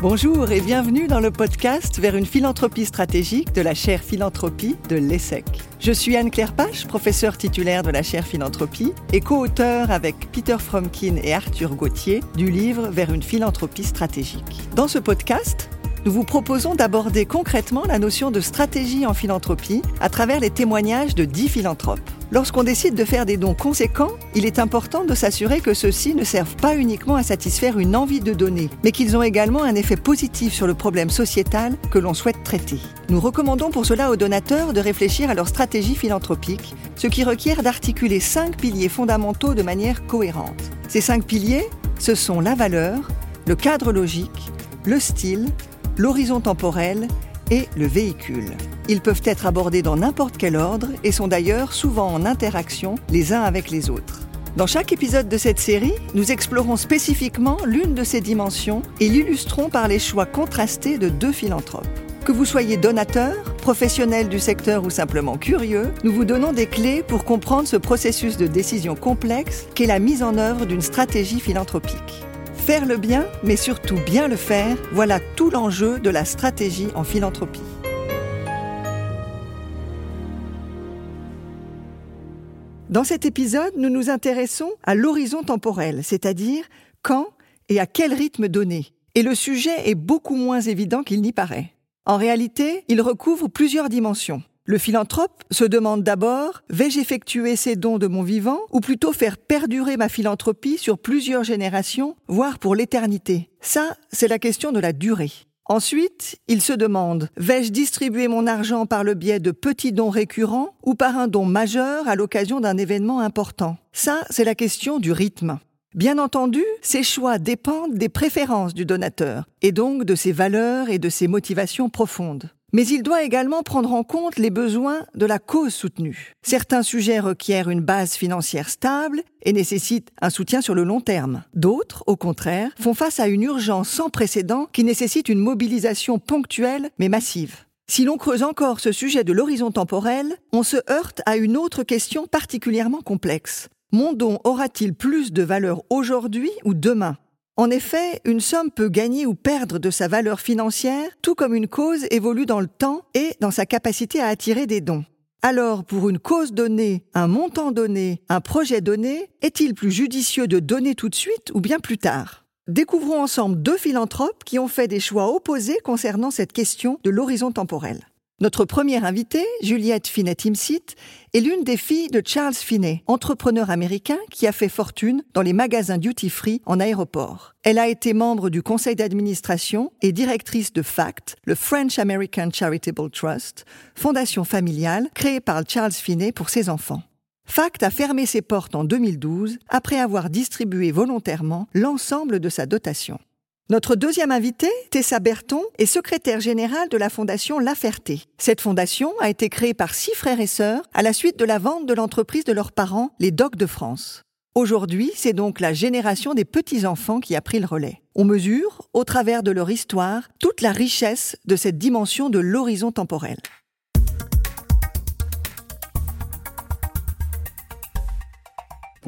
Bonjour et bienvenue dans le podcast vers une philanthropie stratégique de la chaire philanthropie de l'ESSEC. Je suis Anne-Claire Pache, professeure titulaire de la chaire philanthropie et co-auteur avec Peter Fromkin et Arthur Gauthier du livre Vers une philanthropie stratégique. Dans ce podcast, nous vous proposons d'aborder concrètement la notion de stratégie en philanthropie à travers les témoignages de dix philanthropes. Lorsqu'on décide de faire des dons conséquents, il est important de s'assurer que ceux-ci ne servent pas uniquement à satisfaire une envie de donner, mais qu'ils ont également un effet positif sur le problème sociétal que l'on souhaite traiter. Nous recommandons pour cela aux donateurs de réfléchir à leur stratégie philanthropique, ce qui requiert d'articuler cinq piliers fondamentaux de manière cohérente. Ces cinq piliers, ce sont la valeur, le cadre logique, le style, l'horizon temporel et le véhicule. Ils peuvent être abordés dans n'importe quel ordre et sont d'ailleurs souvent en interaction les uns avec les autres. Dans chaque épisode de cette série, nous explorons spécifiquement l'une de ces dimensions et l'illustrons par les choix contrastés de deux philanthropes. Que vous soyez donateur, professionnel du secteur ou simplement curieux, nous vous donnons des clés pour comprendre ce processus de décision complexe qu'est la mise en œuvre d'une stratégie philanthropique. Faire le bien, mais surtout bien le faire, voilà tout l'enjeu de la stratégie en philanthropie. Dans cet épisode, nous nous intéressons à l'horizon temporel, c'est-à-dire quand et à quel rythme donner. Et le sujet est beaucoup moins évident qu'il n'y paraît. En réalité, il recouvre plusieurs dimensions. Le philanthrope se demande d'abord, vais-je effectuer ces dons de mon vivant ou plutôt faire perdurer ma philanthropie sur plusieurs générations, voire pour l'éternité? Ça, c'est la question de la durée. Ensuite, il se demande, vais-je distribuer mon argent par le biais de petits dons récurrents ou par un don majeur à l'occasion d'un événement important? Ça, c'est la question du rythme. Bien entendu, ces choix dépendent des préférences du donateur, et donc de ses valeurs et de ses motivations profondes. Mais il doit également prendre en compte les besoins de la cause soutenue. Certains sujets requièrent une base financière stable et nécessitent un soutien sur le long terme. D'autres, au contraire, font face à une urgence sans précédent qui nécessite une mobilisation ponctuelle mais massive. Si l'on creuse encore ce sujet de l'horizon temporel, on se heurte à une autre question particulièrement complexe. Mon don aura-t-il plus de valeur aujourd'hui ou demain? En effet, une somme peut gagner ou perdre de sa valeur financière, tout comme une cause évolue dans le temps et dans sa capacité à attirer des dons. Alors, pour une cause donnée, un montant donné, un projet donné, est-il plus judicieux de donner tout de suite ou bien plus tard? Découvrons ensemble deux philanthropes qui ont fait des choix opposés concernant cette question de l'horizon temporel. Notre première invitée, Juliette Finet-Imsit, est l'une des filles de Charles Finet, entrepreneur américain qui a fait fortune dans les magasins duty-free en aéroport. Elle a été membre du conseil d'administration et directrice de FACT, le French American Charitable Trust, fondation familiale créée par Charles Finet pour ses enfants. FACT a fermé ses portes en 2012 après avoir distribué volontairement l'ensemble de sa dotation. Notre deuxième invité, Tessa Berton, est secrétaire générale de la fondation La Ferté. Cette fondation a été créée par six frères et sœurs à la suite de la vente de l'entreprise de leurs parents, les Docs de France. Aujourd'hui, c'est donc la génération des petits-enfants qui a pris le relais. On mesure, au travers de leur histoire, toute la richesse de cette dimension de l'horizon temporel.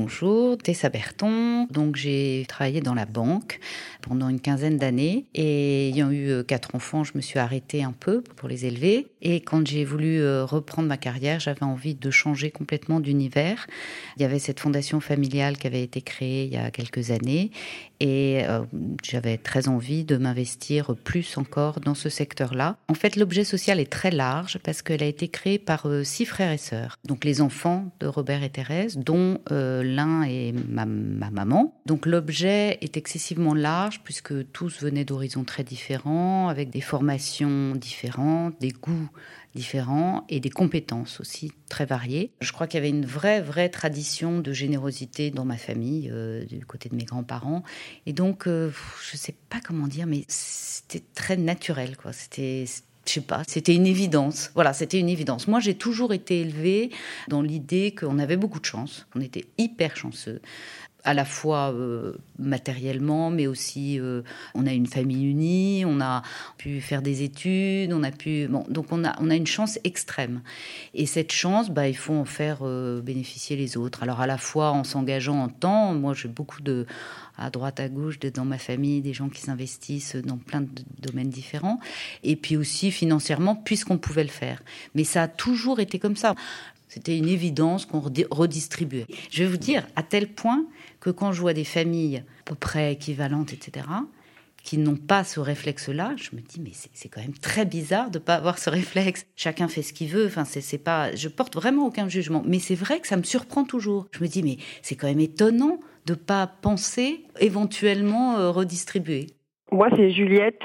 Bonjour, Tessa Berton. Donc j'ai travaillé dans la banque pendant une quinzaine d'années et ayant eu euh, quatre enfants, je me suis arrêtée un peu pour les élever. Et quand j'ai voulu euh, reprendre ma carrière, j'avais envie de changer complètement d'univers. Il y avait cette fondation familiale qui avait été créée il y a quelques années et euh, j'avais très envie de m'investir plus encore dans ce secteur-là. En fait, l'objet social est très large parce qu'elle a été créée par six frères et sœurs. Donc les enfants de Robert et Thérèse, dont l'un est ma, ma maman. Donc l'objet est excessivement large puisque tous venaient d'horizons très différents, avec des formations différentes, des goûts différents et des compétences aussi très variées. Je crois qu'il y avait une vraie, vraie tradition de générosité dans ma famille, euh, du côté de mes grands-parents. Et donc, euh, je ne sais pas comment dire, mais c'était très naturel, quoi. C'était je sais pas, c'était une évidence. Voilà, c'était une évidence. Moi, j'ai toujours été élevée dans l'idée qu'on avait beaucoup de chance, on était hyper chanceux à la fois euh, matériellement, mais aussi euh, on a une famille unie, on a pu faire des études, on a pu bon, donc on a on a une chance extrême. Et cette chance, bah, il faut en faire euh, bénéficier les autres. Alors à la fois en s'engageant en temps, moi j'ai beaucoup de à droite à gauche dans ma famille des gens qui s'investissent dans plein de domaines différents, et puis aussi financièrement puisqu'on pouvait le faire. Mais ça a toujours été comme ça. C'était une évidence qu'on redistribuait. Je vais vous dire, à tel point que quand je vois des familles à peu près équivalentes, etc., qui n'ont pas ce réflexe-là, je me dis mais c'est quand même très bizarre de pas avoir ce réflexe. Chacun fait ce qu'il veut. Enfin c'est pas, je porte vraiment aucun jugement, mais c'est vrai que ça me surprend toujours. Je me dis mais c'est quand même étonnant de pas penser éventuellement euh, redistribuer. Moi c'est Juliette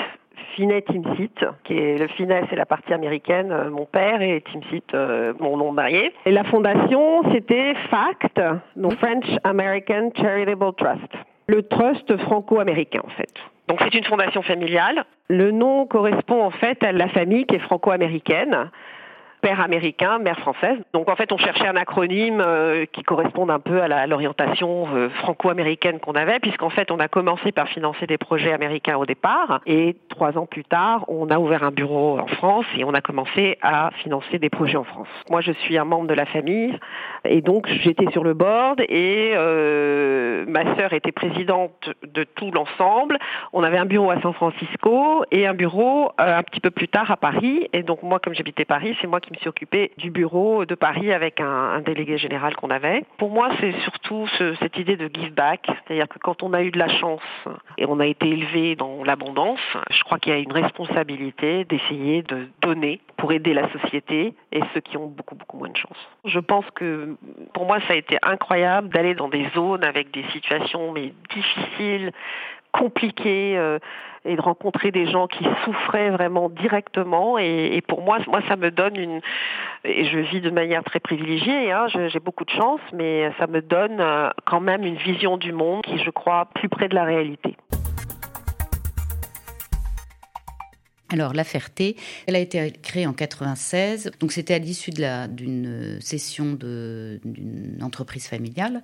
Finet Timsit, qui est le Finet, c'est la partie américaine, euh, mon père, et Timsit, euh, mon nom marié. Et la fondation, c'était FACT, donc French American Charitable Trust. Le trust franco-américain, en fait. Donc c'est une fondation familiale. Le nom correspond en fait à la famille qui est franco-américaine père américain, mère française. Donc en fait, on cherchait un acronyme euh, qui corresponde un peu à l'orientation euh, franco-américaine qu'on avait, puisqu'en fait, on a commencé par financer des projets américains au départ, et trois ans plus tard, on a ouvert un bureau en France et on a commencé à financer des projets en France. Moi, je suis un membre de la famille, et donc j'étais sur le board, et euh, ma sœur était présidente de tout l'ensemble. On avait un bureau à San Francisco et un bureau un petit peu plus tard à Paris, et donc moi, comme j'habitais Paris, c'est moi qui me suis occupée du bureau de Paris avec un, délégué général qu'on avait. Pour moi, c'est surtout cette idée de give back, c'est-à-dire que quand on a eu de la chance et on a été élevé dans l'abondance, je crois qu'il y a une responsabilité d'essayer de donner pour aider la société et ceux qui ont beaucoup beaucoup moins de chance. Je pense que pour moi, ça a été incroyable d'aller dans des zones avec des situations mais difficiles, compliquées. Euh, et de rencontrer des gens qui souffraient vraiment directement. Et, pour moi, moi, ça me donne une. Et je vis de manière très privilégiée. Hein, j'ai beaucoup de chance, mais ça me donne euh, quand même une vision du monde qui, je crois, plus près de la réalité. Alors la Ferté, elle a été créée en 96, donc c'était à l'issue d'une session d'une entreprise familiale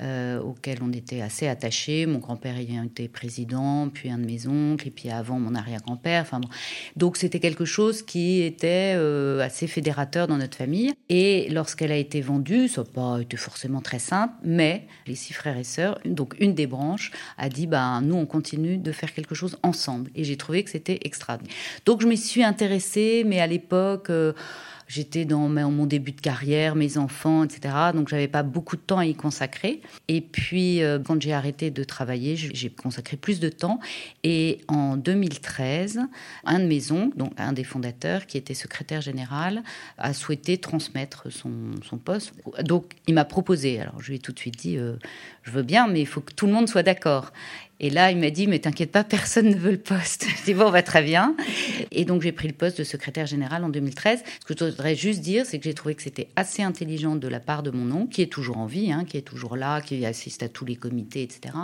euh, auquel on était assez attachés. Mon grand-père ayant été président, puis un de mes oncles, et puis avant mon arrière-grand-père. Enfin donc c'était quelque chose qui était euh, assez fédérateur dans notre famille. Et lorsqu'elle a été vendue, ça n'a pas été forcément très simple, mais les six frères et sœurs, donc une des branches, a dit ben nous on continue de faire quelque chose ensemble. Et j'ai trouvé que c'était extraordinaire. Donc je m'y suis intéressée, mais à l'époque, euh, j'étais dans mon début de carrière, mes enfants, etc. Donc j'avais pas beaucoup de temps à y consacrer. Et puis euh, quand j'ai arrêté de travailler, j'ai consacré plus de temps. Et en 2013, un de mes oncles, donc un des fondateurs, qui était secrétaire général, a souhaité transmettre son, poste. Donc il m'a proposé. Alors je lui ai tout de suite dit, euh, je veux bien, mais il faut que tout le monde soit d'accord. Et là, il m'a dit, mais t'inquiète pas, personne ne veut le poste. Je dis, bon, on va très bien. Et donc, j'ai pris le poste de secrétaire général en 2013. Ce que je voudrais juste dire, c'est que j'ai trouvé que c'était assez intelligent de la part de mon oncle, qui est toujours en vie, hein, qui est toujours là, qui assiste à tous les comités, etc.,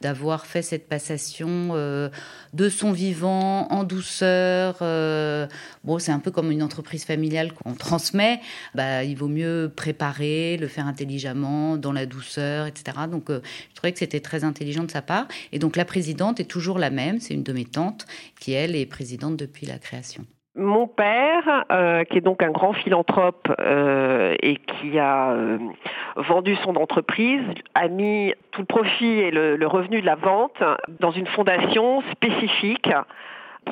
d'avoir fait cette passation euh, de son vivant en douceur. Euh, bon, c'est un peu comme une entreprise familiale qu'on transmet. Bah, il vaut mieux préparer, le faire intelligemment, dans la douceur, etc. Donc, euh, je trouvais que c'était très intelligent de sa part. Et donc la présidente est toujours la même, c'est une de mes tantes qui, elle, est présidente depuis la création. Mon père, euh, qui est donc un grand philanthrope euh, et qui a euh, vendu son entreprise, a mis tout le profit et le, revenu de la vente dans une fondation spécifique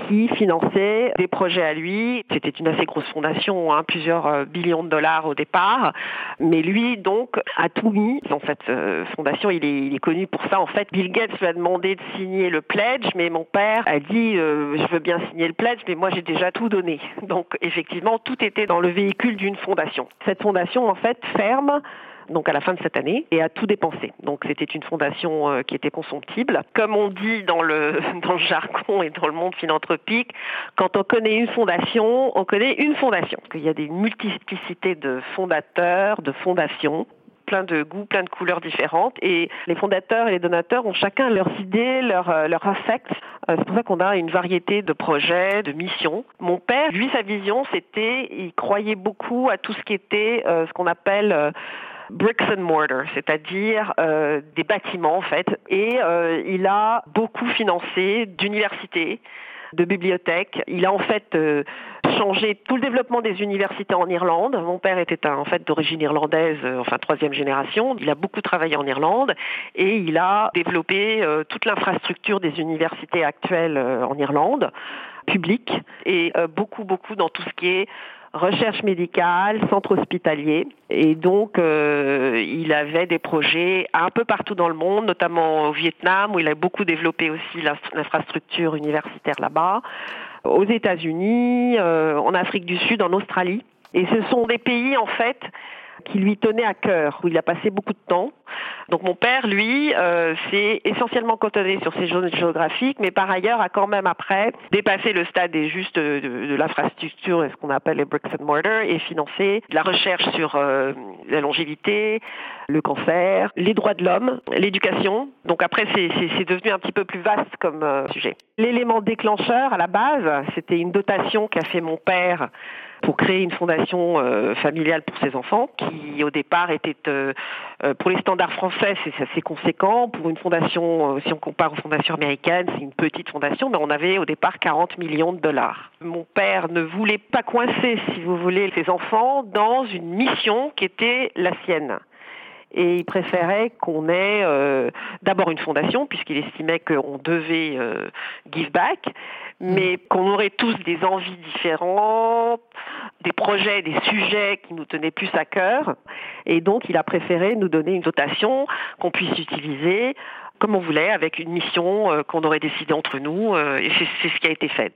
qui finançait des projets à lui. C'était une assez grosse fondation, hein, plusieurs euh, billions de dollars au départ. Mais lui, donc, a tout mis dans cette euh, fondation. Il est, connu pour ça. En fait, Bill Gates lui a demandé de signer le pledge, mais mon père a dit euh, je veux bien signer le pledge, mais moi j'ai déjà tout donné. Donc, effectivement, tout était dans le véhicule d'une fondation. Cette fondation, en fait, ferme donc à la fin de cette année, et a tout dépensé. Donc c'était une fondation euh, qui était consomptible. Comme on dit dans le, dans le jargon et dans le monde philanthropique, quand on connaît une fondation, on connaît une fondation. Il y a des multiplicités de fondateurs, de fondations plein de goûts, plein de couleurs différentes. Et les fondateurs et les donateurs ont chacun leurs idées, leurs euh, leur affect. Euh, c'est pour ça qu'on a une variété de projets, de missions. Mon père, lui, sa vision, c'était, il croyait beaucoup à tout ce qui était ce qu'on appelle bricks and mortar, c'est-à-dire euh, des bâtiments en fait. Et euh, il a beaucoup financé d'universités, de bibliothèques. Il a en fait euh, changé tout le développement des universités en Irlande. Mon père était en fait d'origine irlandaise, enfin troisième génération. Il a beaucoup travaillé en Irlande et il a développé toute l'infrastructure des universités actuelles en Irlande publiques et beaucoup beaucoup dans tout ce qui est recherche médicale, centre hospitalier. Et donc, euh, il avait des projets un peu partout dans le monde, notamment au Vietnam, où il a beaucoup développé aussi l'infrastructure universitaire là-bas, aux États-Unis, euh, en Afrique du Sud, en Australie. Et ce sont des pays, en fait, qui lui tenait à cœur, où il a passé beaucoup de temps. Donc mon père, lui, euh, s'est essentiellement cantonné sur ces zones géographiques, mais par ailleurs a quand même après dépassé le stade des juste de, l'infrastructure, ce qu'on appelle les bricks and mortar, et financé la recherche sur euh, la longévité, le cancer, les droits de l'homme, l'éducation. Donc après, c'est devenu un petit peu plus vaste comme euh, sujet. L'élément déclencheur à la base, c'était une dotation qu'a fait mon père pour créer une fondation euh, familiale pour ses enfants, qui au départ était, euh, euh, pour les standards français, c'est assez conséquent. Pour une fondation, si on compare aux fondations américaines, c'est une petite fondation, mais on avait au départ 40 millions de dollars. Mon père ne voulait pas coincer, si vous voulez, ses enfants dans une mission qui était la sienne et il préférait qu'on ait d'abord une fondation puisqu'il estimait qu'on devait give back, mais mm. qu'on aurait tous des envies différentes, des projets, des sujets qui nous tenaient plus à cœur. Et donc, il a préféré nous donner une dotation qu'on puisse utiliser comme on voulait, avec une mission euh, qu'on aurait décidé entre nous. Euh, et c'est ce qui a été fait.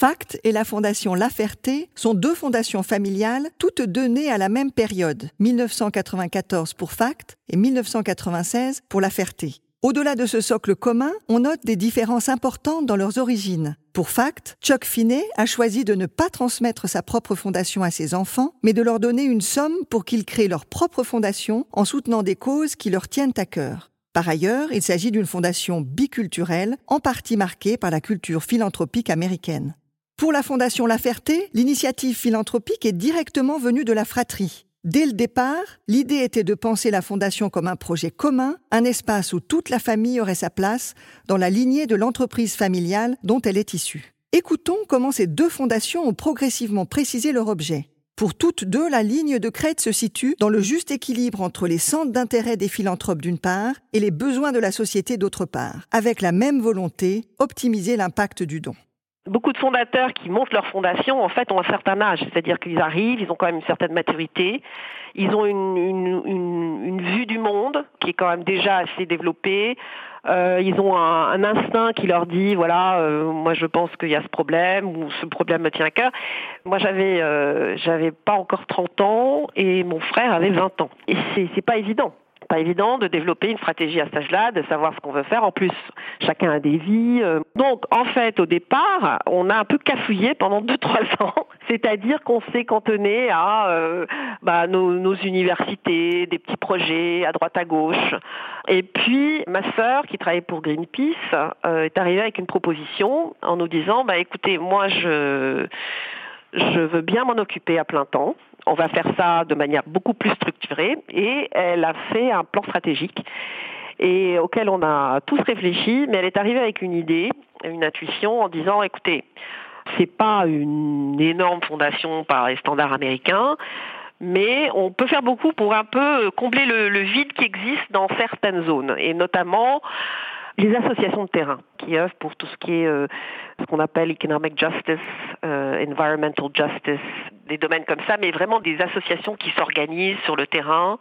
FACT et la Fondation La Ferté sont deux fondations familiales, toutes deux nées à la même période, 1994 pour FACT et 1996 pour La Ferté. Au-delà de ce socle commun, on note des différences importantes dans leurs origines. Pour FACT, Chuck Finney a choisi de ne pas transmettre sa propre fondation à ses enfants, mais de leur donner une somme pour qu'ils créent leur propre fondation en soutenant des causes qui leur tiennent à cœur. Par ailleurs, il s'agit d'une fondation biculturelle, en partie marquée par la culture philanthropique américaine. Pour la Fondation La Ferté, l'initiative philanthropique est directement venue de la fratrie. Dès le départ, l'idée était de penser la Fondation comme un projet commun, un espace où toute la famille aurait sa place dans la lignée de l'entreprise familiale dont elle est issue. Écoutons comment ces deux fondations ont progressivement précisé leur objet. Pour toutes deux, la ligne de crête se situe dans le juste équilibre entre les centres d'intérêt des philanthropes d'une part et les besoins de la société d'autre part, avec la même volonté, optimiser l'impact du don beaucoup de fondateurs qui montent leur fondation, en fait, ont un certain âge. C'est-à-dire qu'ils arrivent, ils ont quand même une certaine maturité, ils ont une, vue du monde qui est quand même déjà assez développée. Euh, ils ont un, instinct qui leur dit, voilà, euh, moi je pense qu'il y a ce problème ou ce problème me tient à cœur. Moi j'avais, euh, pas encore 30 ans et mon frère avait 20 ans. Et c'est pas évident pas évident de développer une stratégie à cet âge-là, de savoir ce qu'on veut faire. En plus, chacun a des vies. Euh. Donc, en fait, au départ, on a un peu cafouillé pendant 2-3 ans. C'est-à-dire qu'on s'est cantonné à euh, bah, nos, universités, des petits projets à droite à gauche. Et puis, ma sœur, qui travaillait pour Greenpeace, euh, est arrivée avec une proposition en nous disant, bah, écoutez, moi, je je veux bien m'en occuper à plein temps. On va faire ça de manière beaucoup plus structurée. Et elle a fait un plan stratégique et auquel on a tous réfléchi, mais elle est arrivée avec une idée, une intuition en disant, écoutez, c'est pas une énorme fondation par les standards américains, mais on peut faire beaucoup pour un peu combler le, vide qui existe dans certaines zones, et notamment les associations de terrain qui œuvrent pour tout ce qui est euh, qu'on appelle economic justice, euh, environmental justice, des domaines comme ça, mais vraiment des associations qui s'organisent sur le terrain.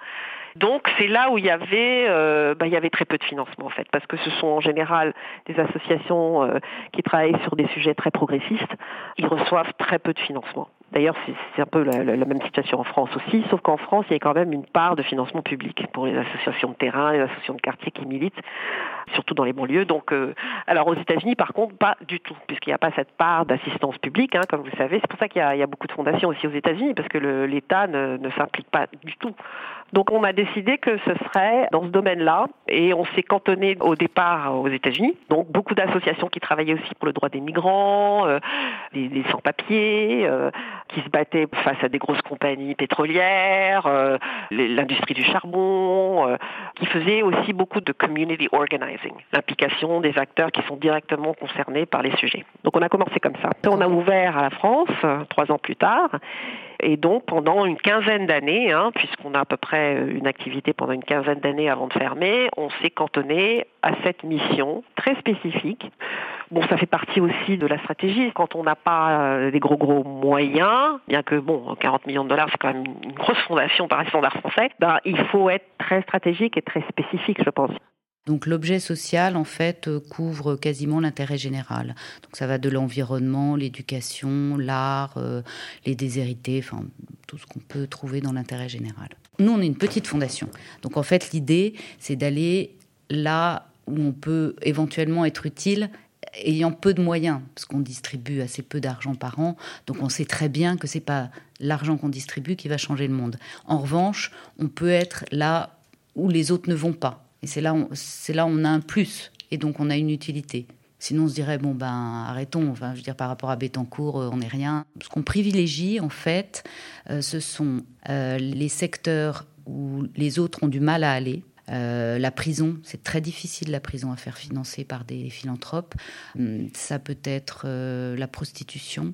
Donc c'est là où il y avait euh, bah, il y avait très peu de financement en fait, parce que ce sont en général des associations qui travaillent sur des sujets très progressistes. Ils reçoivent très peu de financement. D'ailleurs, c'est un peu la, même situation en France aussi, sauf qu'en France, il y a quand même une part de financement public pour les associations de terrain, les associations de quartier qui militent, surtout dans les banlieues. Donc, euh, alors aux États-Unis, par contre, pas du tout, puisqu'il n'y a pas cette part d'assistance publique, hein, comme vous savez. C'est pour ça qu'il y, a beaucoup de fondations aussi aux États-Unis, parce que l'État ne, ne s'implique pas du tout. Donc, on a décidé que ce serait dans ce domaine-là, et on s'est cantonné au départ aux États-Unis. Donc, beaucoup d'associations qui travaillaient aussi pour le droit des migrants, euh, des, sans-papiers. Euh, qui se battaient face à des grosses compagnies pétrolières, euh, l'industrie du charbon, euh, qui faisaient aussi beaucoup de community organizing, l'implication des acteurs qui sont directement concernés par les sujets. Donc on a commencé comme ça. On a ouvert à la France euh, trois ans plus tard. Et donc pendant une quinzaine d'années, hein, puisqu'on a à peu près une activité pendant une quinzaine d'années avant de fermer, on s'est cantonné à cette mission très spécifique Bon, ça fait partie aussi de la stratégie. Quand on n'a pas euh, des gros gros moyens, bien que bon, 40 millions de dollars, c'est quand même une grosse fondation par les standards français, ben, il faut être très stratégique et très spécifique, je pense. Donc l'objet social, en fait, euh, couvre quasiment l'intérêt général. Donc ça va de l'environnement, l'éducation, l'art, euh, les déshérités, enfin tout ce qu'on peut trouver dans l'intérêt général. Nous, on est une petite fondation. Donc en fait, l'idée, c'est d'aller là où on peut éventuellement être utile ayant peu de moyens, parce qu'on distribue assez peu d'argent par an, donc on sait très bien que c'est pas l'argent qu'on distribue qui va changer le monde. En revanche, on peut être là où les autres ne vont pas, et c'est là, c'est là on a un plus, et donc on a une utilité. Sinon, on se dirait bon ben arrêtons. Enfin, je veux dire par rapport à Bettencourt, euh, on n'est rien. Ce qu'on privilégie en fait, euh, ce sont euh, les secteurs où les autres ont du mal à aller, la prison, c'est très difficile la prison à faire financer par des philanthropes. Hum, ça peut être la prostitution,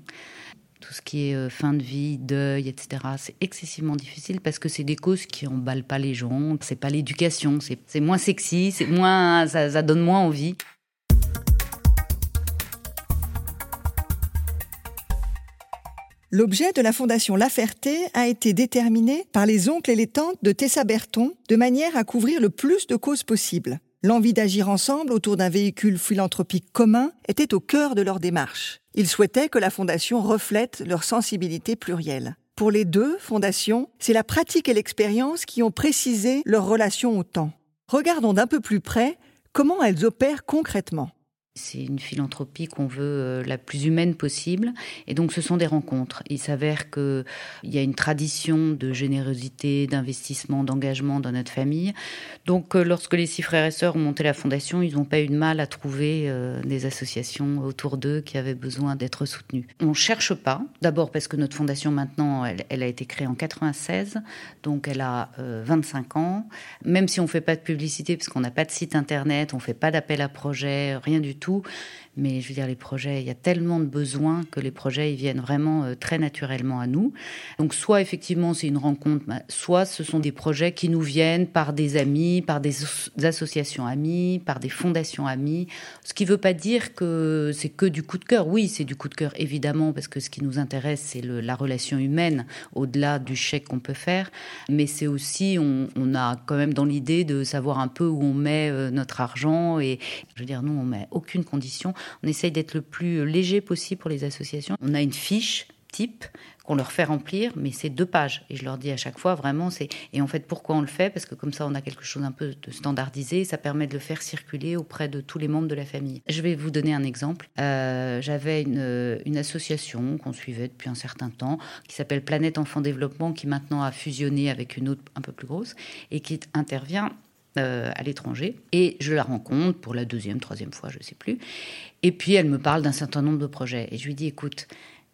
tout ce qui est euh, fin de vie, deuil, etc. C'est excessivement difficile parce que c'est des causes qui emballent pas les gens. C'est pas l'éducation, c'est moins sexy, c'est moins, ça donne moins envie. L'objet de la Fondation La Ferté a été déterminé par les oncles et les tantes de Tessa Berton de manière à couvrir le plus de causes possibles. L'envie d'agir ensemble autour d'un véhicule philanthropique commun était au cœur de leur démarche. Ils souhaitaient que la Fondation reflète leur sensibilité plurielle. Pour les deux fondations, c'est la pratique et l'expérience qui ont précisé leur relation au temps. Regardons d'un peu plus près comment elles opèrent concrètement. C'est une philanthropie qu'on veut euh, la plus humaine possible. Et donc, ce sont des rencontres. Il s'avère qu'il y a une tradition de générosité, d'investissement, d'engagement dans notre famille. Donc, euh, lorsque les six frères et sœurs ont monté la fondation, ils n'ont pas eu de mal à trouver euh, des associations autour d'eux qui avaient besoin d'être soutenues. On ne cherche pas. D'abord parce que notre fondation, maintenant, elle, a été créée en 96. Donc, elle a 25 ans. Même si on ne fait pas de publicité, parce qu'on n'a pas de site internet, on ne fait pas d'appel à projet, rien du tout Mais je veux dire, les projets, il y a tellement de besoins que les projets, ils viennent vraiment euh, très naturellement à nous. Donc, soit effectivement, c'est une rencontre, bah, soit ce sont des projets qui nous viennent par des amis, par des associations amies, par des fondations amies. Ce qui ne veut pas dire que c'est que du coup de cœur. Oui, c'est du coup de cœur, évidemment, parce que ce qui nous intéresse, c'est la relation humaine, au-delà du chèque qu'on peut faire. Mais c'est aussi, on, on, a quand même dans l'idée de savoir un peu où on met euh, notre argent. Et je veux dire, nous, on met aucune condition. On essaye d'être le plus léger possible pour les associations. On a une fiche type qu'on leur fait remplir, mais c'est deux pages. Et je leur dis à chaque fois, vraiment, c'est... Et en fait, pourquoi on le fait? Parce que comme ça, on a quelque chose un peu de standardisé, ça permet de le faire circuler auprès de tous les membres de la famille. Je vais vous donner un exemple. Euh, j'avais une, une, association qu'on suivait depuis un certain temps, qui s'appelle Planète Enfant Développement, qui maintenant a fusionné avec une autre un peu plus grosse, et qui intervient euh, à l'étranger. Et je la rencontre pour la deuxième, troisième fois, je ne sais plus. Et puis elle me parle d'un certain nombre de projets. Et je lui dis, écoute,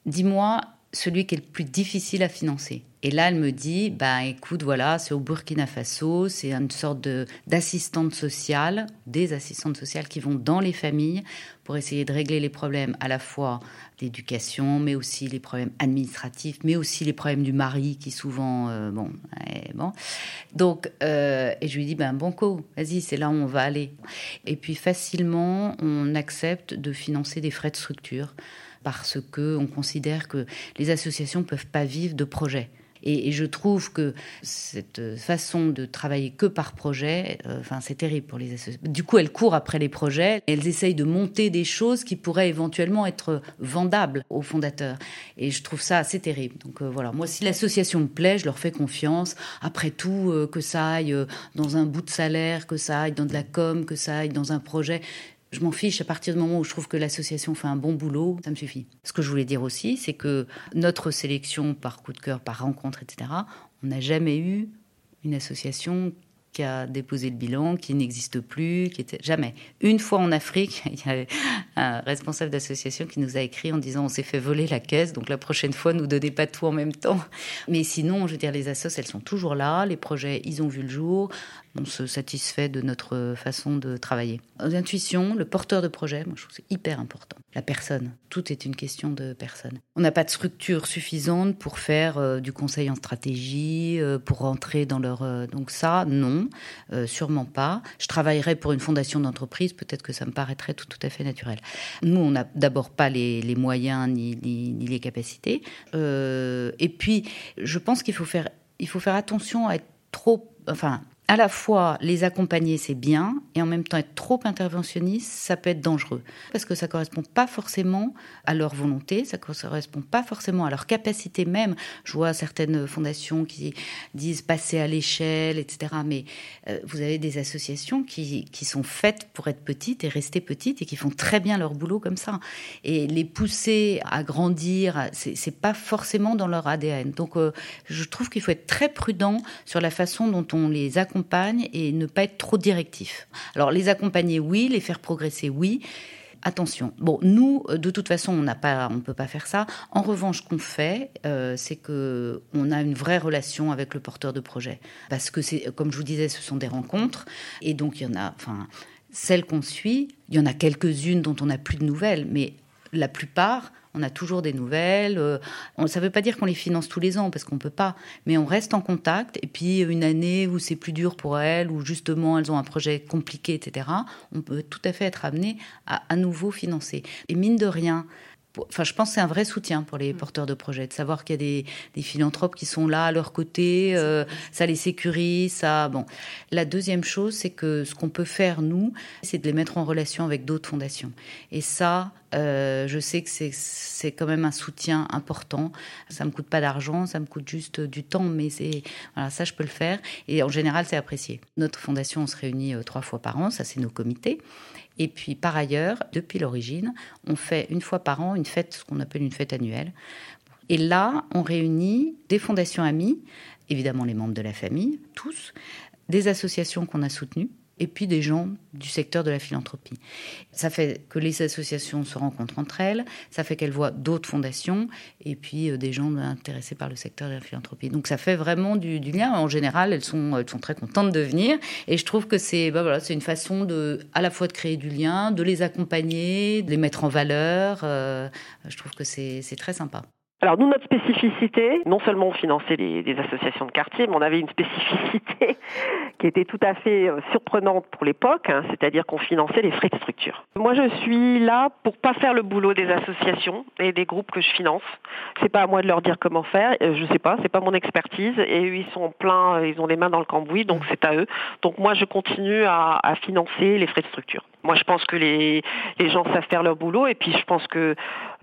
dis-moi celui qui est le plus difficile à financer. Et là, elle me dit, bah écoute, voilà, c'est au Burkina Faso, c'est une sorte de d'assistante sociale, des assistantes sociales qui vont dans les familles pour essayer de régler les problèmes à la fois d'éducation, mais aussi les problèmes administratifs, mais aussi les problèmes du mari qui souvent, euh, bon, bon. Donc, euh, et je lui dis, ben banco, vas-y, c'est là où on va aller. Et puis facilement, on accepte de financer des frais de structure parce que on considère que les associations peuvent pas vivre de projets Et, je trouve que cette façon de travailler que par projet, euh, c'est terrible pour les associations. Du coup, elles courent après les projets, elles essayent de monter des choses qui pourraient éventuellement être vendables aux fondateurs. Et je trouve ça assez terrible. Donc euh, voilà, moi, si l'association me plaît, je leur fais confiance. Après tout, euh, que ça aille dans un bout de salaire, que ça aille dans de la com, que ça aille dans un projet je m'en fiche à partir du moment où je trouve que l'association fait un bon boulot, ça me suffit. Ce que je voulais dire aussi, c'est que notre sélection par coup de cœur, par rencontre, etc., on n'a jamais eu une association qui a déposé le bilan, qui n'existe plus, qui était jamais. Une fois en Afrique, il y a un responsable d'association qui nous a écrit en disant on s'est fait voler la caisse, donc la prochaine fois nous donnez pas tout en même temps. Mais sinon, je veux dire, les assos, elles sont toujours là, les projets, ils ont vu le jour on se satisfait de notre façon de travailler. L'intuition, le porteur de projet, moi je trouve c'est hyper important. La personne, tout est une question de personne. On n'a pas de structure suffisante pour faire euh, du conseil en stratégie, euh, pour rentrer dans leur... Euh, donc ça, non, sûrement pas. Je travaillerais pour une fondation d'entreprise, peut-être que ça me paraîtrait tout, tout à fait naturel. Nous, on n'a d'abord pas les, les moyens ni, ni, ni, les capacités. et puis, je pense qu'il faut faire, faut faire attention à être trop... Enfin, à la fois les accompagner, c'est bien, et en même temps être trop interventionniste, ça peut être dangereux. Parce que ça ne correspond pas forcément à leur volonté, ça ne correspond pas forcément à leur capacité même. Je vois certaines fondations qui disent passer à l'échelle, etc. Mais euh, vous avez des associations qui, qui sont faites pour être petites et rester petites et qui font très bien leur boulot comme ça. Et les pousser à grandir, c'est pas forcément dans leur ADN. Donc euh, je trouve qu'il faut être très prudent sur la façon dont on les accompagne et ne pas être trop directif. Alors les accompagner, oui, les faire progresser, oui. Attention. Bon, nous, de toute façon, on n'a pas, on peut pas faire ça. En revanche, qu'on fait, euh, c'est que on a une vraie relation avec le porteur de projet, parce que c'est, comme je vous disais, ce sont des rencontres, et donc il y en a, enfin, celles qu'on suit, il y en a quelques-unes dont on n'a plus de nouvelles, mais la plupart, on a toujours des nouvelles. Euh, ça ne veut pas dire qu'on les finance tous les ans, parce qu'on ne peut pas. Mais on reste en contact. Et puis, une année où c'est plus dur pour elles, où justement elles ont un projet compliqué, etc., on peut tout à fait être amené à à nouveau financer. Et mine de rien, Enfin, je pense que c'est un vrai soutien pour les mm. porteurs de projets, de savoir qu'il y a des, philanthropes qui sont là à leur côté, euh, ça les sécurise, ça. Bon, la deuxième chose, c'est que ce qu'on peut faire nous, c'est de les mettre en relation avec d'autres fondations. Et ça, euh, je sais que c'est quand même un soutien important. Ça me coûte pas d'argent, ça me coûte juste du temps, mais c'est voilà, ça je peux le faire. Et en général, c'est apprécié. Notre fondation, on se réunit euh, trois fois par an, ça c'est nos comités. Et puis par ailleurs, depuis l'origine, on fait une fois par an une fête, ce qu'on appelle une fête annuelle. Et là, on réunit des fondations amies, évidemment les membres de la famille, tous, des associations qu'on a soutenues, et puis des gens du secteur de la philanthropie. Ça fait que les associations se rencontrent entre elles, ça fait qu'elles voient d'autres fondations et puis euh, des gens intéressés par le secteur de la philanthropie. Donc ça fait vraiment du, lien. En général, elles sont, elles sont très contentes de venir et je trouve que c'est bah voilà, une façon de, à la fois de créer du lien, de les accompagner, de les mettre en valeur. Euh, je trouve que c'est très sympa. Alors nous, notre spécificité, non seulement on finançait des associations de quartier, mais on avait une spécificité qui était tout à fait euh, surprenante pour l'époque, hein, c'est-à-dire qu'on finançait les frais de structure. Moi, je suis là pour pas faire le boulot des associations et des groupes que je finance. C'est pas à moi de leur dire comment faire, euh, je sais pas, c'est pas mon expertise. Et eux, ils sont pleins, euh, ils ont les mains dans le cambouis, donc c'est à eux. Donc moi, je continue à, à financer les frais de structure. Moi, je pense que les, les gens savent faire leur boulot et puis je pense que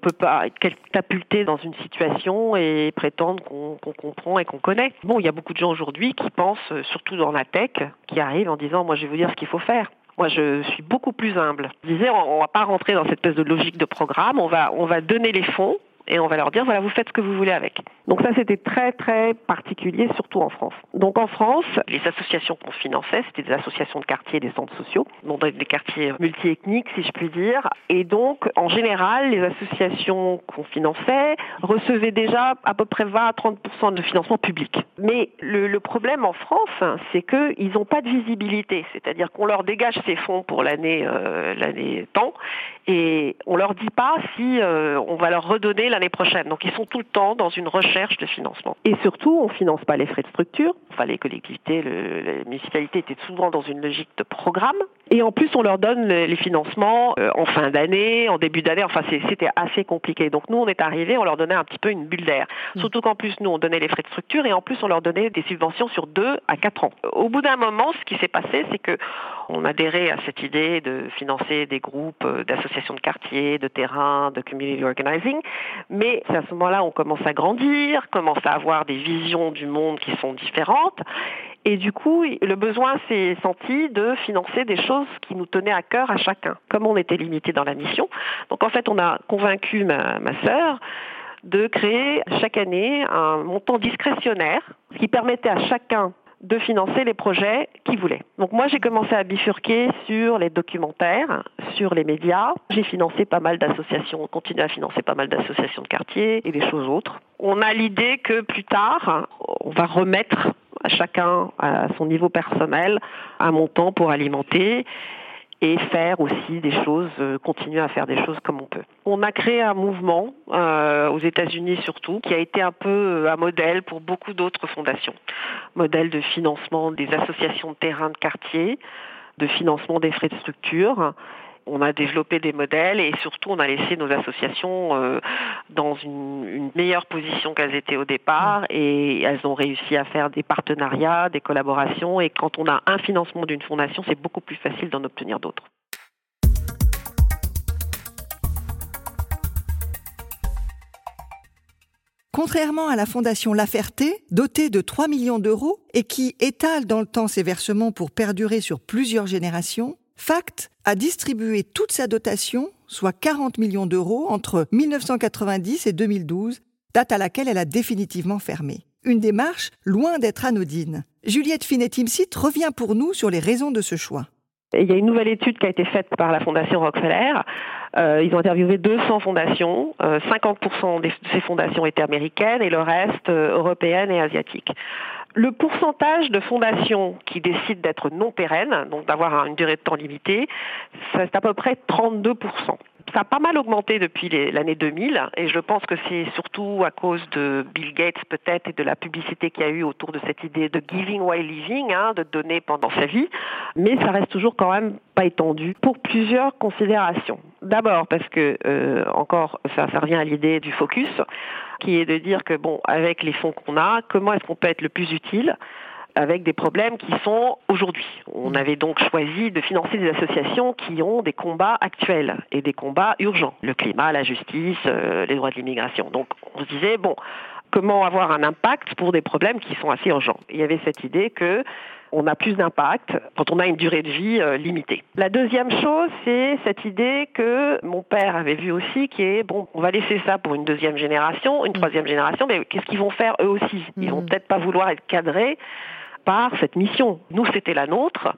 peut pas catapulter dans une situation et prétendre qu'on comprend et qu'on connaît. Bon, il y a beaucoup de gens aujourd'hui qui pensent, surtout dans la tech, qui arrivent en disant, moi, je vais vous dire ce qu'il faut faire. Moi, je suis beaucoup plus humble. Je disais, on, ne va pas rentrer dans cette espèce de logique de programme. On va, on va donner les fonds et on va leur dire voilà vous faites ce que vous voulez avec. Donc ça c'était très très particulier surtout en France. Donc en France, les associations qu'on finançait, c'était des associations de quartier, des centres sociaux, donc des quartiers multiethniques si je puis dire. Et donc en général, les associations qu'on finançait recevaient déjà à peu près 20 à 30% de financement public. Mais le, le problème en France, c'est qu'ils n'ont pas de visibilité, c'est-à-dire qu'on leur dégage ces fonds pour l'année euh, l'année temps et on leur dit pas si euh, on va leur redonner l'année prochaine. Donc ils sont tout le temps dans une recherche de financement. Et surtout, on ne finance pas les frais de structure. Enfin, les collectivités, les municipalités étaient souvent dans une logique de programme. Et en plus, on leur donne les financements euh, en fin d'année, en début d'année. Enfin, c'était assez compliqué. Donc nous, on est arrivés, on leur donnait un petit peu une bulle d'air. Mmh. Surtout qu'en plus, nous, on donnait les frais de structure et en plus, on leur donnait des subventions sur deux à quatre ans. Au bout d'un moment, ce qui s'est passé, c'est que on adhérait à cette idée de financer des groupes euh, d'associations de quartier, de terrain, de community organizing. Mais c'est à ce moment-là, on commence à grandir, commence à avoir des visions du monde qui sont différentes. Et du coup, le besoin s'est senti de financer des choses qui nous tenaient à cœur à chacun, comme on était limité dans la mission. Donc en fait, on a convaincu ma, ma sœur de créer chaque année un montant discrétionnaire qui permettait à chacun de financer les projets qu'il voulait. Donc moi j'ai commencé à bifurquer sur les documentaires, sur les médias. J'ai financé pas mal d'associations, on continue à financer pas mal d'associations de quartier et des choses autres. On a l'idée que plus tard, on va remettre à chacun à son niveau personnel un montant pour alimenter et faire aussi des choses, euh, continuer à faire des choses comme on peut. On a créé un mouvement euh, aux États-Unis surtout qui a été un peu euh, un modèle pour beaucoup d'autres fondations. Modèle de financement des associations de terrain de quartier, de financement des frais de structure on a développé des modèles et surtout on a laissé nos associations euh, dans une, meilleure position qu'elles étaient au départ et elles ont réussi à faire des partenariats, des collaborations et quand on a un financement d'une fondation, c'est beaucoup plus facile d'en obtenir d'autres. Contrairement à la Fondation La Ferté, dotée de 3 millions d'euros et qui étale dans le temps ses versements pour perdurer sur plusieurs générations, FACT a distribué toute sa dotation, soit 40 millions d'euros, entre 1990 et 2012, date à laquelle elle a définitivement fermé. Une démarche loin d'être anodine. Juliette Finet-Timsit revient pour nous sur les raisons de ce choix. Il y a une nouvelle étude qui a été faite par la Fondation Rockefeller. Euh, ils ont interviewé 200 fondations. 50% euh, de ces fondations étaient américaines et le reste euh, européennes et asiatiques. Le pourcentage de fondations qui décident d'être non pérennes, donc d'avoir une durée de temps limitée, c'est à peu près 32% ça a pas mal augmenté depuis l'année 2000 et je pense que c'est surtout à cause de Bill Gates peut-être et de la publicité qu'il y a eu autour de cette idée de giving while living, hein, de donner pendant sa vie, mais ça reste toujours quand même pas étendu pour plusieurs considérations. D'abord parce que euh, encore ça, ça revient à l'idée du focus qui est de dire que bon avec les fonds qu'on a, comment est-ce qu'on peut être le plus utile avec des problèmes qui sont aujourd'hui. On mm. avait donc choisi de financer des associations qui ont des combats actuels et des combats urgents. Le climat, la justice, euh, les droits de l'immigration. Donc on se disait, bon, comment avoir un impact pour des problèmes qui sont assez urgents? Il y avait cette idée que on a plus d'impact quand on a une durée de vie euh, limitée. La deuxième chose, c'est cette idée que mon père avait vu aussi, qui est, bon, on va laisser ça pour une deuxième génération, une mm. troisième génération, mais qu'est-ce qu'ils vont faire eux aussi? Ils vont mm. peut-être pas vouloir être cadrés par cette mission. Nous, c'était la nôtre.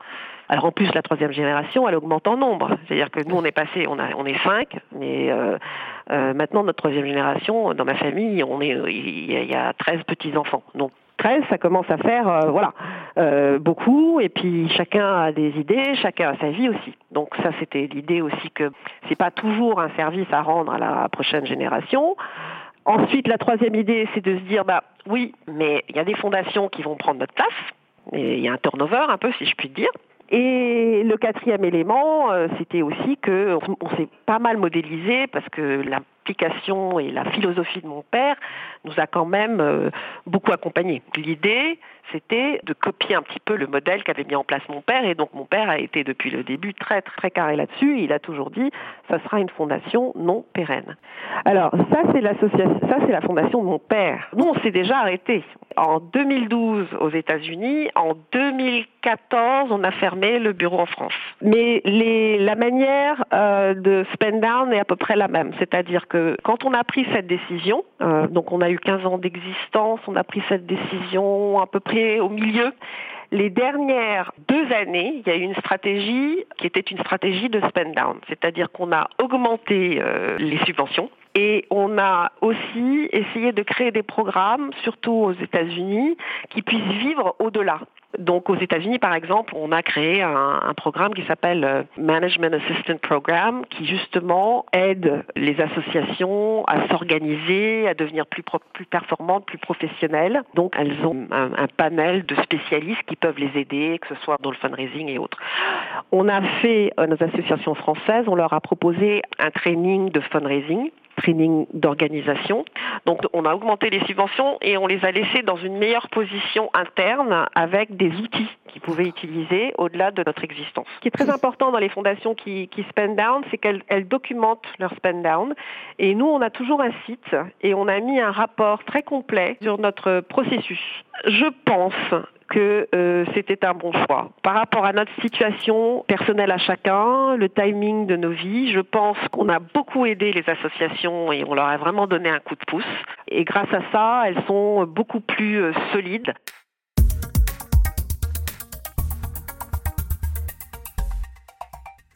Alors en plus, la troisième génération, elle augmente en nombre. C'est-à-dire que nous, on est passé, on, a, on est cinq, mais euh, euh, maintenant, notre troisième génération, dans ma famille, on est, il y a, 13 petits-enfants. Donc 13, ça commence à faire euh, voilà beaucoup, et puis chacun a des idées, chacun a sa vie aussi. Donc ça, c'était l'idée aussi que c'est pas toujours un service à rendre à la prochaine génération. Ensuite, la troisième idée, c'est de se dire, bah oui, mais il y a des fondations qui vont prendre notre place il y a un turnover un peu, si je puis dire. Et le quatrième élément, euh, c'était aussi qu'on on, s'est pas mal modélisé parce que et la philosophie de mon père nous a quand même euh, beaucoup accompagnés. L'idée, c'était de copier un petit peu le modèle qu'avait mis en place mon père. Et donc mon père a été depuis le début très très carré là-dessus. Il a toujours dit, ça sera une fondation non pérenne. Alors ça c'est l'association, ça c'est la fondation de mon père. Nous on s'est déjà arrêté. En 2012 aux États-Unis, en 2014 on a fermé le bureau en France. Mais la manière euh, de spend down est à peu près la même. C'est-à-dire que quand on a pris cette décision, euh, donc on a eu 15 ans d'existence, on a pris cette décision à peu près au milieu. Les dernières deux années, il y a eu une stratégie qui était une stratégie de spend down, c'est-à-dire qu'on a augmenté euh, les subventions et on a aussi essayé de créer des programmes, surtout aux États-Unis, qui puissent vivre au-delà. Donc aux États-Unis, par exemple, on a créé un, programme qui s'appelle euh, Management Assistant Program, qui justement aide les associations à s'organiser, à devenir plus, plus performantes, plus professionnelles. Donc elles ont un, panel de spécialistes qui peuvent les aider, que ce soit dans le fundraising et autres. On a fait, euh, nos associations françaises, on leur a proposé un training de fundraising training d'organisation. Donc on a augmenté les subventions et on les a laissés dans une meilleure position interne avec des outils qu'ils pouvaient utiliser au-delà de notre existence. Ce qui est très important dans les fondations qui, qui spend down, c'est qu'elles documentent leur spend down. Et nous, on a toujours un site et on a mis un rapport très complet sur notre processus. Je pense que euh, c'était un bon choix. Par rapport à notre situation personnelle à chacun, le timing de nos vies, je pense qu'on a beaucoup aidé les associations et on leur a vraiment donné un coup de pouce. Et grâce à ça, elles sont beaucoup plus euh, solides.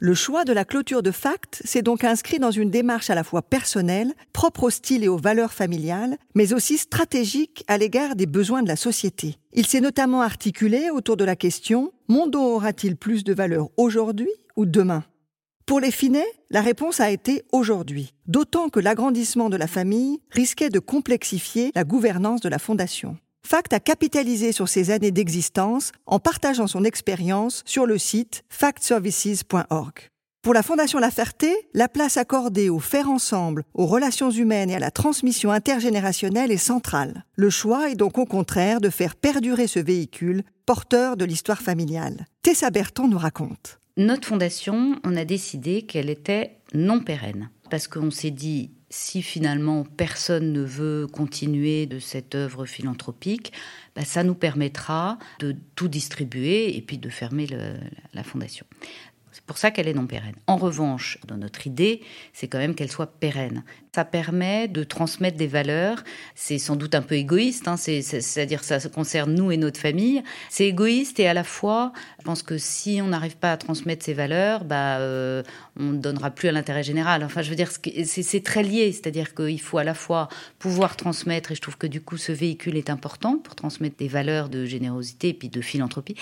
Le choix de la clôture de Fact s'est donc inscrit dans une démarche à la fois personnelle, propre au style et aux valeurs familiales, mais aussi stratégique à l'égard des besoins de la société. Il s'est notamment articulé autour de la question Mon dos aura-t-il plus de valeur aujourd'hui ou demain? Pour les Finets, la réponse a été aujourd'hui, d'autant que l'agrandissement de la famille risquait de complexifier la gouvernance de la fondation. Fact a capitalisé sur ses années d'existence en partageant son expérience sur le site factservices.org. Pour la Fondation La Ferté, la place accordée au faire ensemble, aux relations humaines et à la transmission intergénérationnelle est centrale. Le choix est donc au contraire de faire perdurer ce véhicule, porteur de l'histoire familiale. Tessa Berton nous raconte. Notre fondation, on a décidé qu'elle était non pérenne. Parce qu'on s'est dit, si finalement personne ne veut continuer de cette œuvre philanthropique, bah, ça nous permettra de tout distribuer et puis de fermer la fondation. C'est pour ça qu'elle est non pérenne. En revanche, dans notre idée, c'est quand même qu'elle soit pérenne. Ça permet de transmettre des valeurs. C'est sans doute un peu égoïste, hein, c'est-à-dire ça concerne nous et notre famille. C'est égoïste et à la fois, je pense que si on n'arrive pas à transmettre ces valeurs, bah, euh, on ne donnera plus à l'intérêt général. Enfin, je veux dire, c'est très lié, c'est-à-dire qu'il faut à la fois pouvoir transmettre, et je trouve que du coup, ce véhicule est important pour transmettre des valeurs de générosité et puis de philanthropie.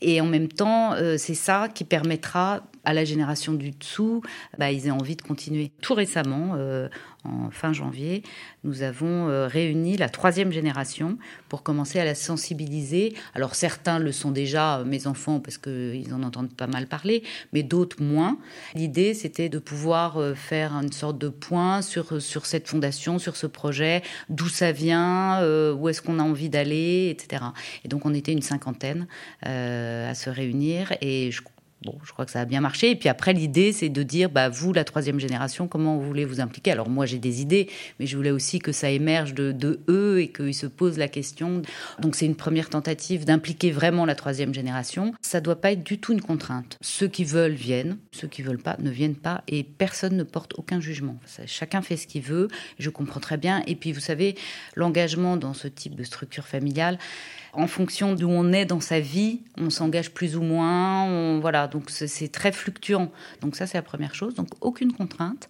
Et en même temps, euh, c'est ça qui permettra à la génération du dessous, bah, ils aient envie de continuer. Tout récemment, euh, en fin janvier, nous avons euh, réuni la troisième génération pour commencer à la sensibiliser. Alors certains le sont déjà, euh, mes enfants, parce qu'ils en entendent pas mal parler, mais d'autres moins. L'idée, c'était de pouvoir faire une sorte de point sur, sur cette fondation, sur ce projet, d'où ça vient, où est-ce qu'on a envie d'aller, etc. Et donc on était une cinquantaine à se réunir et je Bon, je crois que ça a bien marché. Et puis après, l'idée, c'est de dire, bah, vous, la troisième génération, comment vous voulez vous impliquer? Alors moi, j'ai des idées, mais je voulais aussi que ça émerge de, eux et qu'ils se posent la question. Donc c'est une première tentative d'impliquer vraiment la troisième génération. Ça ne doit pas être du tout une contrainte. Ceux qui veulent viennent, ceux qui veulent pas ne viennent pas, et personne ne porte aucun jugement. Chacun fait ce qu'il veut. Je comprends très bien. Et puis vous savez, l'engagement dans ce type de structure familiale, en fonction d'où on est dans sa vie, on s'engage plus ou moins. voilà, donc c'est très fluctuant. Donc ça, c'est la première chose. Donc aucune contrainte.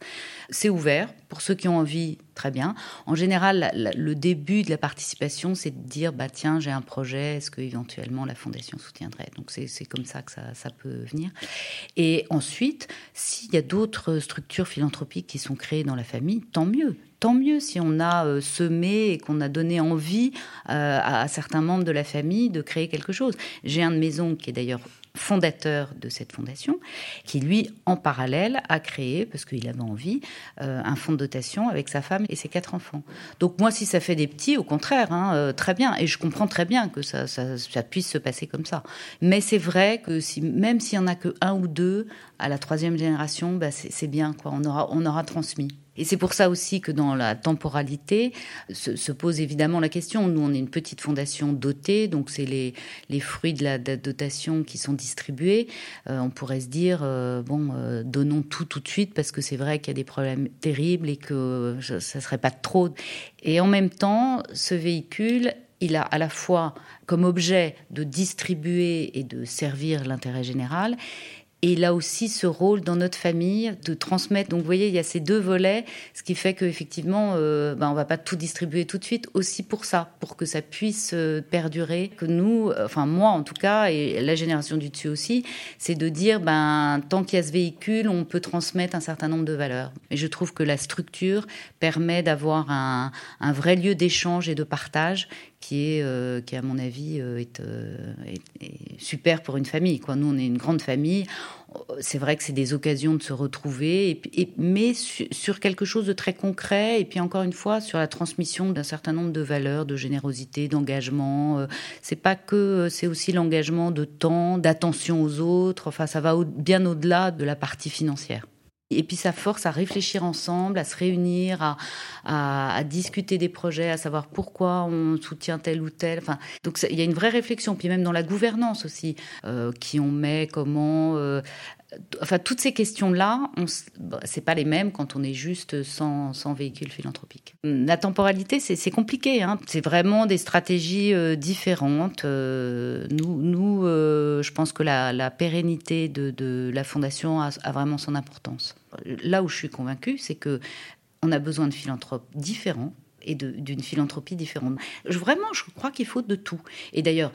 C'est ouvert pour ceux qui ont envie. Très bien. En général, le début de la participation, c'est de dire bah tiens, j'ai un projet. Est-ce que éventuellement la fondation soutiendrait? Donc c'est comme ça que ça, ça peut venir. Et ensuite, s'il y a d'autres structures philanthropiques qui sont créées dans la famille, tant mieux tant mieux si on a euh, semé et qu'on a donné envie euh, à certains membres de la famille de créer quelque chose. J'ai un de mes oncles qui est d'ailleurs fondateur de cette fondation, qui lui, en parallèle, a créé, parce qu'il avait envie, euh, un fonds de dotation avec sa femme et ses quatre enfants. Donc moi, si ça fait des petits, au contraire, hein, très bien. Et je comprends très bien que ça, puisse se passer comme ça. Mais c'est vrai que même s'il n'y en a que un ou deux, à la troisième génération, bah c'est bien, quoi. On aura transmis. Et c'est pour ça aussi que dans la temporalité se, pose évidemment la question. Nous, on est une petite fondation dotée, donc c'est les, les, fruits de la, dotation qui sont distribués. Euh, on pourrait se dire, euh, bon, euh, donnons tout tout de suite parce que c'est vrai qu'il y a des problèmes terribles et que ça serait pas trop. Et en même temps, ce véhicule, il a à la fois comme objet de distribuer et de servir l'intérêt général, Et il a aussi ce rôle dans notre famille de transmettre. Donc, vous voyez, il y a ces deux volets, ce qui fait qu'effectivement, euh, ben, on va pas tout distribuer tout de suite, aussi pour ça, pour que ça puisse euh, perdurer. Que nous, enfin moi en tout cas, et la génération du dessus aussi, c'est de dire, ben, tant qu'il y a ce véhicule, on peut transmettre un certain nombre de valeurs. Et je trouve que la structure permet d'avoir un, un vrai lieu d'échange et de partage qui est, euh, qui à mon avis euh, euh, est, super pour une famille. Nous, on est une grande famille. C'est vrai que c'est des occasions de se retrouver, et, et mais su, sur quelque chose de très concret. Et puis encore une fois, sur la transmission d'un certain nombre de valeurs, de générosité, d'engagement. C'est pas que, c'est aussi l'engagement de temps, d'attention aux autres. Enfin, ça va bien au-delà de la partie financière. Et puis ça force à réfléchir ensemble, à se réunir, à, discuter des projets, à savoir pourquoi on soutient tel ou tel. Enfin, donc il y a une vraie réflexion. Puis même dans la gouvernance aussi, euh, qui on met, comment. Euh, enfin, toutes ces questions-là, c'est pas les mêmes quand on est juste sans, sans véhicule philanthropique. La temporalité, c'est compliqué. Hein. C'est vraiment des stratégies euh, différentes. Euh, nous, euh, je pense que la, pérennité de, la fondation a, vraiment son importance. Là où je suis convaincue, c'est que on a besoin de philanthropes différents et d'une philanthropie différente. Vraiment, je crois qu'il faut de tout. Et d'ailleurs,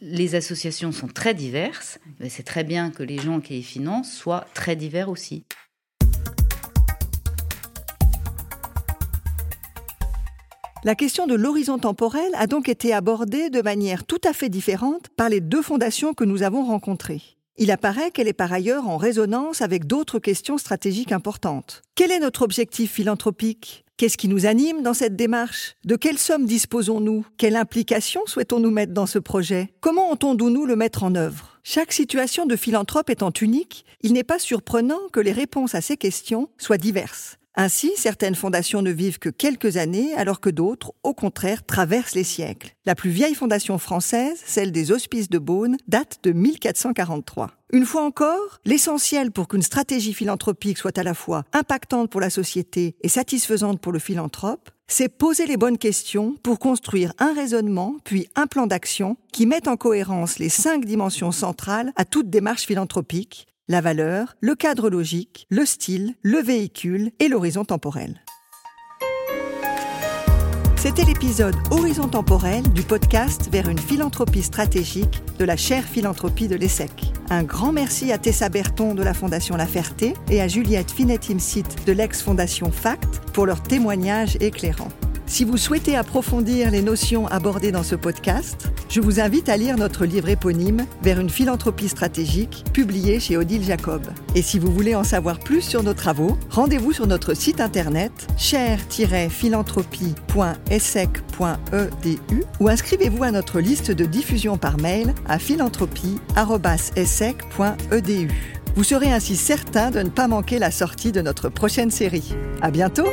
les associations sont très diverses, mais c'est très bien que les gens qui les financent soient très divers aussi. La question de l'horizon temporel a donc été abordée de manière tout à fait différente par les deux fondations que nous avons rencontrées. Il apparaît qu'elle est par ailleurs en résonance avec d'autres questions stratégiques importantes. Quel est notre objectif philanthropique? Qu'est-ce qui nous anime dans cette démarche? De quelles sommes disposons-nous? Quelle implication souhaitons-nous mettre dans ce projet? Comment entendons-nous le mettre en œuvre? Chaque situation de philanthrope étant unique, il n'est pas surprenant que les réponses à ces questions soient diverses. Ainsi, certaines fondations ne vivent que quelques années, alors que d'autres, au contraire, traversent les siècles. La plus vieille fondation française, celle des Hospices de Beaune, date de 1443. Une fois encore, l'essentiel pour qu'une stratégie philanthropique soit à la fois impactante pour la société et satisfaisante pour le philanthrope, c'est poser les bonnes questions pour construire un raisonnement, puis un plan d'action qui met en cohérence les cinq dimensions centrales à toute démarche philanthropique, la valeur, le cadre logique, le style, le véhicule et l'horizon temporel. C'était l'épisode Horizon temporel du podcast vers une philanthropie stratégique de la chaire philanthropie de l'ESSEC. Un grand merci à Tessa Berton de la Fondation La Ferté et à Juliette Finet-Imsit de l'ex-Fondation FACT pour leur témoignage éclairant. Si vous souhaitez approfondir les notions abordées dans ce podcast, je vous invite à lire notre livre éponyme Vers une philanthropie stratégique, publié chez Odile Jacob. Et si vous voulez en savoir plus sur nos travaux, rendez-vous sur notre site internet cher-philanthropie.essec.edu ou inscrivez-vous à notre liste de diffusion par mail à philanthropie.essec.edu. Vous serez ainsi certain de ne pas manquer la sortie de notre prochaine série. À bientôt!